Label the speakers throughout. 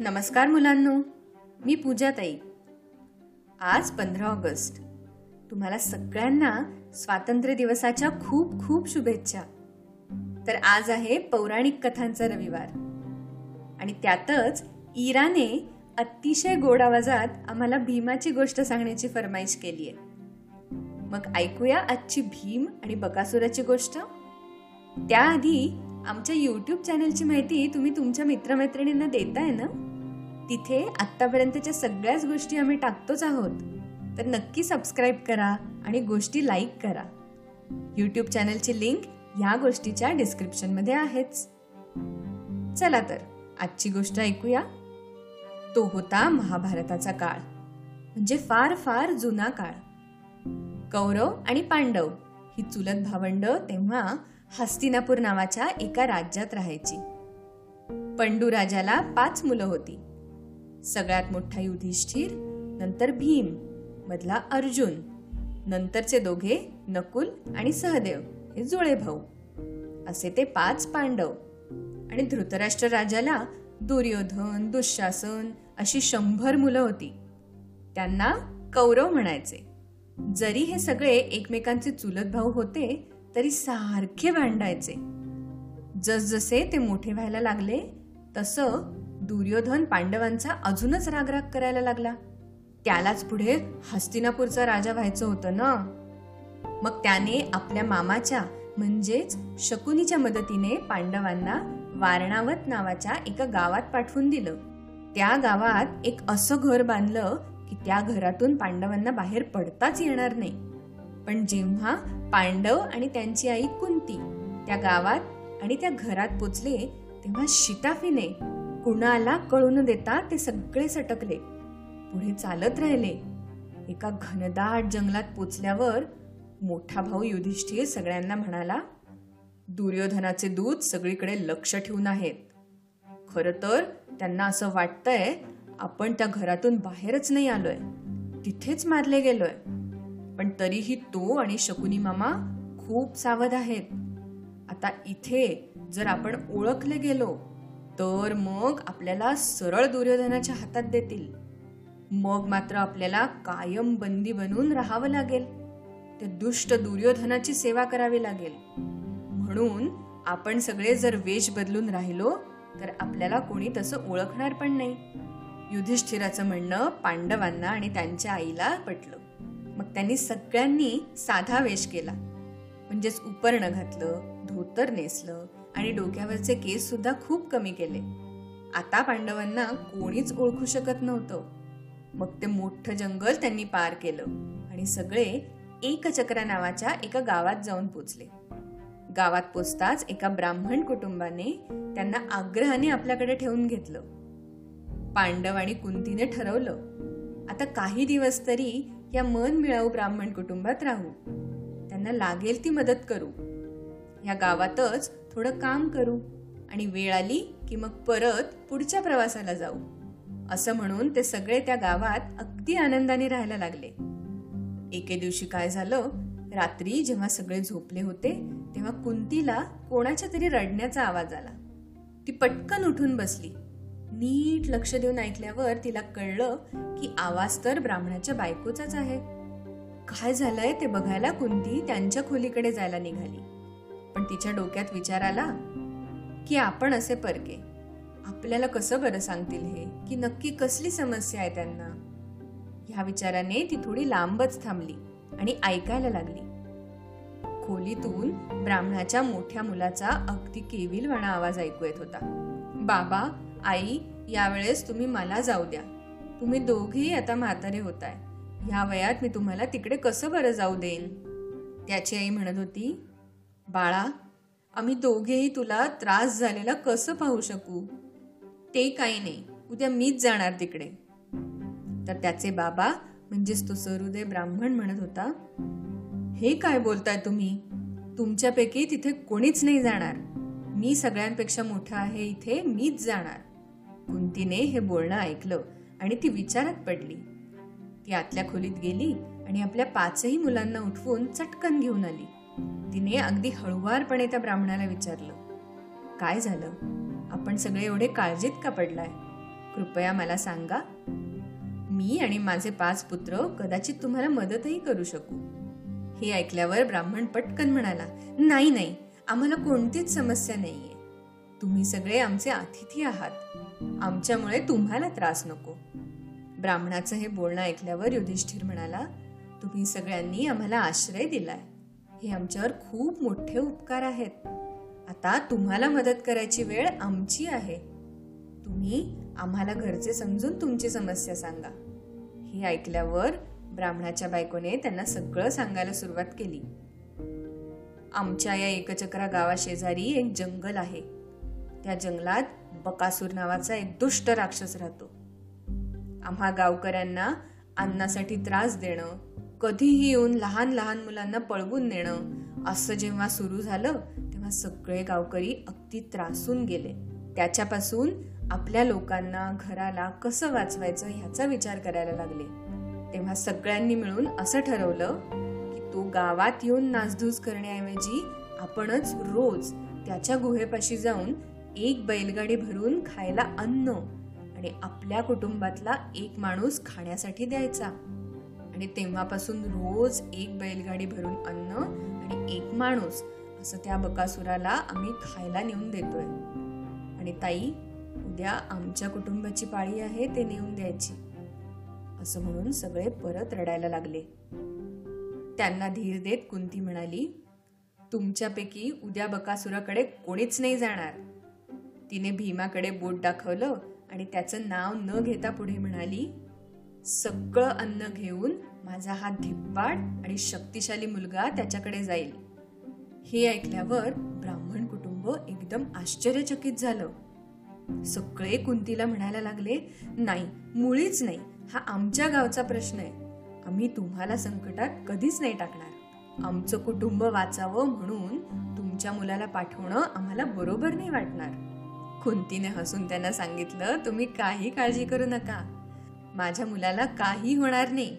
Speaker 1: नमस्कार मुलांनो मी पूजा ताई आज पंधरा ऑगस्ट. तुम्हाला सगळ्यांना स्वातंत्र्य दिवसाच्या खूप खूप शुभेच्छा. तर आज आहे पौराणिक कथांचा रविवार. आणि त्यातच इराने अतिशय गोड आवाजात आम्हाला भीमाची गोष्ट सांगण्याची फरमाईश केली आहे. मग ऐकूया आजची भीम आणि बकासुराची गोष्ट. त्याआधी आमच्या यूट्यूब चॅनलची माहिती तुम्ही तुमच्या मित्रमैत्रिणींना देताय ना? तिथे आत्तापर्यंतच्या सगळ्याच गोष्टी आम्ही टाकतोच आहोत. तर नक्की सबस्क्राईब करा आणि गोष्टी लाईक करा. यूट्यूब चॅनलची लिंक ह्या गोष्टीच्या डिस्क्रिप्शनमध्ये आहेच. चला तर आजची गोष्ट ऐकूया. तो होता महाभारताचा काळ. म्हणजे फार फार जुना काळ. कौरव आणि पांडव ही चुलत भावंड तेव्हा हस्तिनापूर नावाच्या एका राज्यात राहायची. पंडू राजाला पाच मुलं होती. सगळ्यात मोठा युधिष्ठिर नंतर भीम मधला अर्जुन नंतरचे दोघे नकुल आणि सहदेव हे जुळे भाऊ. असे ते पाच पांडव. आणि धृतराष्ट्र राजाला दुर्योधन दुःशासन अशी शंभर मुलं होती. त्यांना कौरव म्हणायचे. जरी हे सगळे एकमेकांचे चुलत भाऊ होते तरी सारखे भांडायचे. जसजसे ते मोठे व्हायला लागले तसं दुर्योधन पांडवांचा अजूनच रागराग करायला लागला. त्यालाच पुढे हस्तिनापूरचा राजा व्हायचं होतं ना? मग त्याने आपल्या मामाच्या म्हणजेच शकुनीच्या मदतीने पांडवांना वारणावत नावाच्या एका गावात पाठवून दिलं. त्या गावात एक असं घर बांधलं की त्या घरातून पांडवांना बाहेर पडताच येणार नाही. पण जेव्हा पांडव आणि त्यांची आई कुंती त्या गावात आणि त्या घरात पोचले तेव्हा शिताफीने कुणाला कळू न देता ते सगळे सटकले. पुढे चालत राहिले. एका घनदाट जंगलात पोचल्यावर मोठा भाऊ युधिष्ठिर सगळ्यांना म्हणाला दुर्योधनाचे दूत सगळीकडे लक्ष ठेवून आहेत. खर तर त्यांना असं वाटतंय आपण त्या घरातून बाहेरच नाही आलोय. तिथेच मारले गेलोय. पण तरीही तो आणि शकुनी मामा खूप सावध आहेत. आता इथे जर आपण ओळखले गेलो तर मग आपल्याला सरळ दुर्योधनाच्या हातात देतील. मग मात्र आपल्याला कायम बंदी बनून राहावं लागेल. त्या दुष्ट दुर्योधनाची सेवा करावी लागेल. म्हणून आपण सगळे जर वेश बदलून राहिलो तर आपल्याला कोणी तसं ओळखणार पण नाही. युधिष्ठिराचं म्हणणं पांडवांना आणि त्यांच्या आईला पटलं. मग त्यांनी सगळ्यांनी साधा वेश केला. म्हणजेच उपर्ण घातलं धोतर नेसलं आणि डोक्यावरचे केस सुद्धा खूप कमी केले. आता पांडवांना कोणीच ओळखू शकत नव्हतं. मग ते मोठं जंगल त्यांनी पार केलं आणि सगळे एकचक्रा नावाच्या एका गावात जाऊन पोचले. गावात पोचताच एका ब्राह्मण कुटुंबाने त्यांना आग्रहाने आपल्याकडे ठेवून घेतलं. पांडव आणि कुंतीने ठरवलं आता काही दिवस तरी या मन मिळावू ब्राह्मण कुटुंबात राहू. त्यांना लागेल ती मदत करू. या गावातच थोडं काम करू आणि वेळ आली की मग परत पुढच्या प्रवासाला जाऊ. असं म्हणून ते सगळे त्या गावात अगदी आनंदाने राहायला लागले. एके दिवशी काय झालं? रात्री जेव्हा सगळे झोपले होते तेव्हा कुंतीला कोणाच्या तरी रडण्याचा आवाज आला. ती पटकन उठून बसली. नीट लक्ष देऊन ऐकल्यावर तिला कळलं की आवाज तर ब्राह्मणाच्या बायकोचाच आहे. काय झालंय ते बघायला कुंती त्यांच्या खोलीकडे जायला निघाली. पण तिच्या डोक्यात विचार आला की आपण असे परके. आपल्याला कसं बरं सांगतील हे? की नक्की कसली समस्या आहे त्यांना? ह्या विचाराने ती थोडी लांबच थांबली आणि ऐकायला लागली. खोलीतून ब्राह्मणाच्या मोठ्या मुलाचा अगदी केविलवाणा आवाज ऐकू येत होता. बाबा आई यावेळेस तुम्ही मला जाऊ द्या. तुम्ही दोघेही आता म्हातारे होताय. ह्या वयात मी तुम्हाला तिकडे कसं बरं जाऊ देईन? त्याची आई म्हणत होती बाळा आम्ही दोघेही तुला त्रास झालेला कसं पाहू शकू? ते काही नाही. उद्या मीच जाणार तिकडे. तर त्याचे बाबा म्हणजेच तो सरुदय ब्राह्मण म्हणत होता हे काय बोलताय तुम्ही? तुमच्यापैकी तिथे कोणीच नाही जाणार. मी सगळ्यांपेक्षा मोठा आहे इथे मीच जाणार. कुंतीने हे बोलणं ऐकलं आणि ती विचारात पडली. ती आतल्या खोलीत गेली आणि आपल्या पाचही मुलांना उठवून चटकन घेऊन आली. तिने अगदी हळुवारपणे त्या ब्राह्मणाला विचारलं काय झालं? आपण सगळे एवढे काळजीत का पडलाय? कृपया मला सांगा. मी आणि माझे पाच पुत्र कदाचित तुम्हाला मदतही करू शकू. हे ऐकल्यावर ब्राह्मण पटकन म्हणाला नाही नाही आम्हाला कोणतीच समस्या नाहीये. तुम्ही सगळे आमचे अतिथी आहात. आमच्यामुळे तुम्हाला त्रास नको. ब्राह्मणाचं हे बोलणं ऐकल्यावर युधिष्ठिर म्हणाला तुम्ही सगळ्यांनी आम्हाला आश्रय दिलाय. हे आमच्यावर खूप मोठे उपकार आहेत. आता तुम्हाला मदत करायची वेळ आमची आहे. तुम्ही आम्हाला घरचे समजून तुमची समस्या सांगा. हे ऐकल्यावर ब्राह्मणाच्या बायकोने त्यांना सगळं सांगायला सुरुवात केली. आमच्या या एकचक्रा गावाशेजारी एक जंगल आहे. त्या जंगलात बकासूर नावाचा एक दुष्ट राक्षस राहतो. आम्हा गावकऱ्यांना अन्नासाठी त्रास देणं कधीही येऊन लहान लहान मुलांना पळवून नेणं असं जेव्हा सुरू झालं तेव्हा सगळे गावकरी अगदी त्रासून गेले. त्याच्यापासून आपल्या लोकांना घराला कसं वाचवायचं ह्याचा विचार करायला लागले. तेव्हा सगळ्यांनी मिळून असं ठरवलं की तो गावात येऊन नासधूस करण्याऐवजी आपणच रोज त्याच्या गुहेपाशी जाऊन एक बैलगाडी भरून खायला अन्न आणि आपल्या कुटुंबातला एक माणूस खाण्यासाठी द्यायचा. आणि तेव्हापासून रोज एक बैलगाडी भरून अन्न आणि एक माणूस असं त्या बकासुराला आम्ही खायला नेऊन देतोय. आणि ताई उद्या आमच्या कुटुंबाची पाळी आहे ते नेऊन द्यायची. असं म्हणून सगळे परत रडायला लागले. त्यांना धीर देत कुंती म्हणाली तुमच्यापैकी उद्या बकासुराकडे कोणीच नाही जाणार. तिने भीमाकडे बोट दाखवलं आणि त्याचं नाव न घेता पुढे म्हणाली सगळं अन्न घेऊन माझा हा धिप्पाड आणि शक्तिशाली मुलगा त्याच्याकडे जाईल. हे ऐकल्यावर ब्राह्मण कुटुंब एकदम आश्चर्यचकित झालं. सगळे कुंतीला म्हणायला लागले नाही मुळीच नाही. हा आमच्या गावचा प्रश्न आहे. आम्ही तुम्हाला संकटात कधीच नाही टाकणार. आमचं कुटुंब वाचावं म्हणून तुमच्या मुलाला पाठवणं आम्हाला बरोबर नाही वाटणार. कुंतीने हसून त्यांना सांगितलं तुम्ही काही काळजी करू नका. माझ्या मुलाला काही होणार नाही.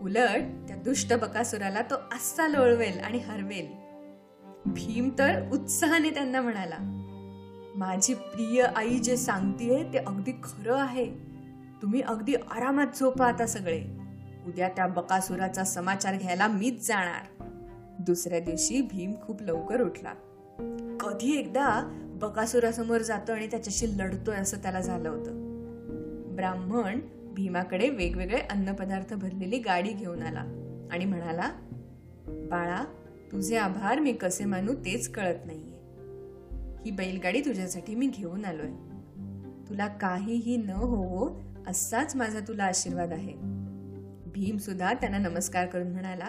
Speaker 1: उलट त्या दुष्ट बकासुराला तो असा लोळवेल आणि हरवेल. भीम तर उत्साहाने त्यांना म्हणाला माझी प्रिय आई जे सांगतीये ते अगदी खरं आहे. तुम्ही अगदी आरामात झोपा आता सगळे. उद्या त्या बकासुराचा समाचार घ्यायला मीच जाणार. दुसऱ्या दिवशी भीम खूप लवकर उठला. कधी एकदा बकासुरासमोर जातो आणि त्याच्याशी लढतोय असं त्याला झालं होतं. ब्राह्मण भीमाकडे वेगवेगळे अन्नपदार्थ भरलेली गाडी घेऊन आला आणि म्हणाला बाळा तुझे आभार मी कसे मानू तेच कळत नाहीये. ही बैलगाडी तुझ्यासाठी मी घेऊन आलोय. तुला काहीही न होवो असाच माझा तुला आशीर्वाद आहे. भीम सुद्धा त्यांना नमस्कार करून म्हणाला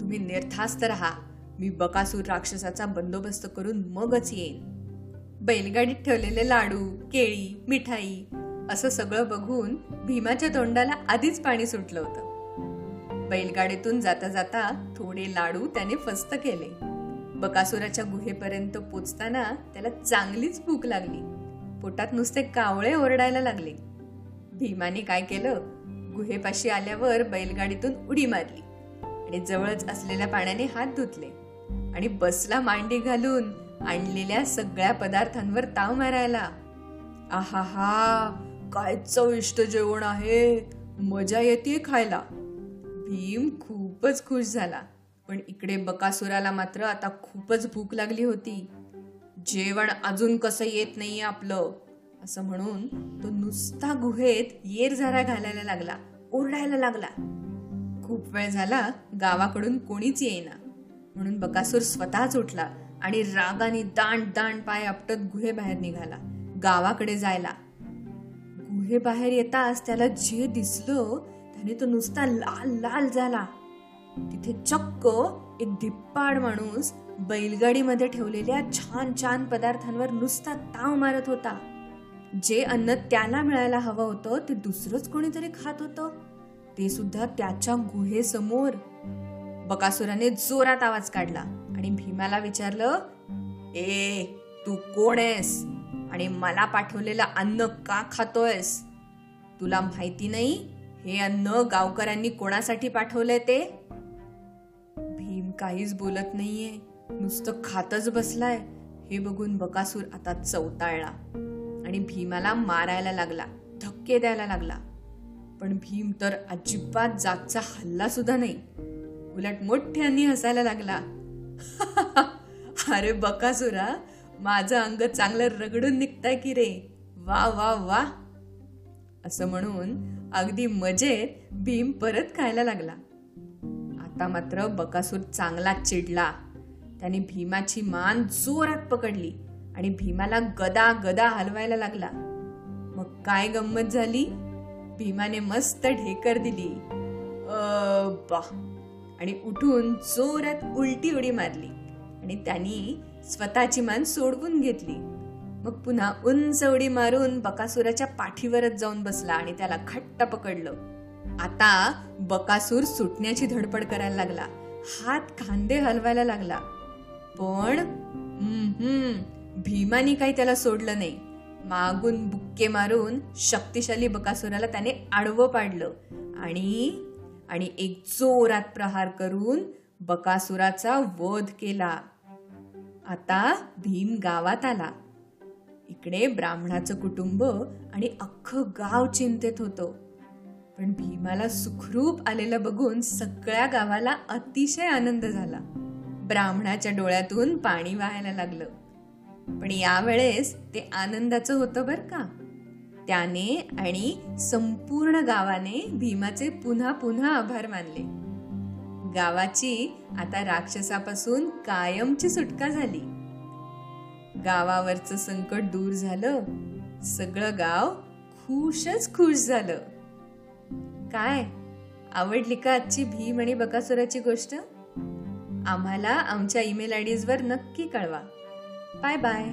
Speaker 1: तुम्ही निर्धास्त राहा. मी बकासूर राक्षसाचा बंदोबस्त करून मगच येईन. बैलगाडीत ठेवलेले लाडू केळी मिठाई असं सगळं बघून भीमाच्या तोंडाला आधीच पाणी सुटलं होतं. बैलगाडीतून जाता जाता थोडे लाडू त्याने फस्त केले. बकासुराच्या गुहेपर्यंत पोचताना त्याला चांगलीच भूक लागली. पोटात नुसते कावळे ओरडायला लागले. भीमाने काय केलं? गुहेपाशी आल्यावर बैलगाडीतून उडी मारली आणि जवळच असलेल्या पाण्याने हात धुतले आणि बसला मांडी घालून आणलेल्या सगळ्या पदार्थांवर ताव मारायला. आहा हा काय चविष्ट जेवण आहे. मजा येते खायला. भीम खूपच खुश झाला. पण इकडे बकासुराला मात्र आता खूपच भूक लागली होती. जेवण अजून कसं येत नाहीये आपलं? असं म्हणून तो नुसता गुहेत येरझारा घालायला लागला ओरडायला लागला. खूप वेळ झाला गावाकडून कोणीच येईना. म्हणून बकासूर स्वतःच उठला. आणि रागाने दांड दांड पाय आपटत गुहेबाहेर निघाला. गावाकडे जायला. गुहेबाहेर येताच त्याला जे दिसलं त्याने तो नुसता लाल लाल झाला. तिथे चक्क एक धिप्पाड माणूस बैलगाडीमध्ये ठेवलेल्या छान छान पदार्थांवर नुसता ताव मारत होता. जे अन्न त्याला मिळायला हवं होतं ते दुसरंच कोणीतरी खात होतं. ते सुद्धा त्याच्या गुहेसमोर. बकासुराने जोरात आवाज काढला आणि भीमाला विचारलं ए तू कोण आहेस? आणि मला पाठवलेलं अन्न का खातोयस? तुला माहिती नाही हे अन्न गावकऱ्यांनी कोणासाठी पाठवलंय ते? भीम काहीच बोलत नाहीये. नुसतं खातच बसलाय. हे बघून बकासूर आता चौताळला आणि भीमाला मारायला लागला धक्के द्यायला लागला. पण भीम तर अजिबात जागचा हल्ला सुद्धा नाही. उलट मोठ्यांनी हसायला लागला. अरे बकासुरा माझं अंग चांगलं रगडून निघताय की रे? वा वा वा. असं म्हणून अगदी मजेत भीम परत खायला लागला. आता मात्र बकासूर चांगला चिडला. त्याने भीमाची मान जोरात पकडली आणि भीमाला गदा गदा हलवायला लागला. मग काय गंमत झाली? भीमाने मस्त ढेकर दिली. बा. आणि उठून जोरात उलटी उडी मारली. आणि त्यांनी स्वतःची मान सोडवून घेतली. मग पुन्हा उंच उडी मारून बकासुराच्या पाठीवरच जाऊन बसला आणि त्याला घट्ट पकडलं. आता बकासूर सुटण्याची धडपड करायला लागला. हात खांदे हलवायला लागला. पण भीमानी काही त्याला सोडलं नाही. मागून बुक्के मारून शक्तिशाली बकासुराला त्याने आडवं पाडलं. आणि आणि एक जोरात प्रहार करून बकासुराचा वध केला. आता भीम गावात आला. इकडे ब्राह्मणाचं कुटुंब आणि अख्खं गाव चिंतेत होतं. पण भीमाला सुखरूप आलेलं बघून सगळ्या गावाला अतिशय आनंद झाला. ब्राह्मणाच्या डोळ्यातून पाणी वाहायला लागलं. पण यावेळेस ते आनंदाचं होतं बर का? त्याने आणि संपूर्ण गावाने भीमाचे पुन्हा पुन्हा आभार मानले. गावाची आता राक्षसापासून कायमची सुटका झाली. गावावरचं संकट दूर झालं. सगळं गाव खुशच खुश झालं. काय? आवडली का आजची भीम आणि बकासुराची गोष्ट? आम्हाला आमच्या ईमेल आय डीजवर नक्की कळवा. Bye bye.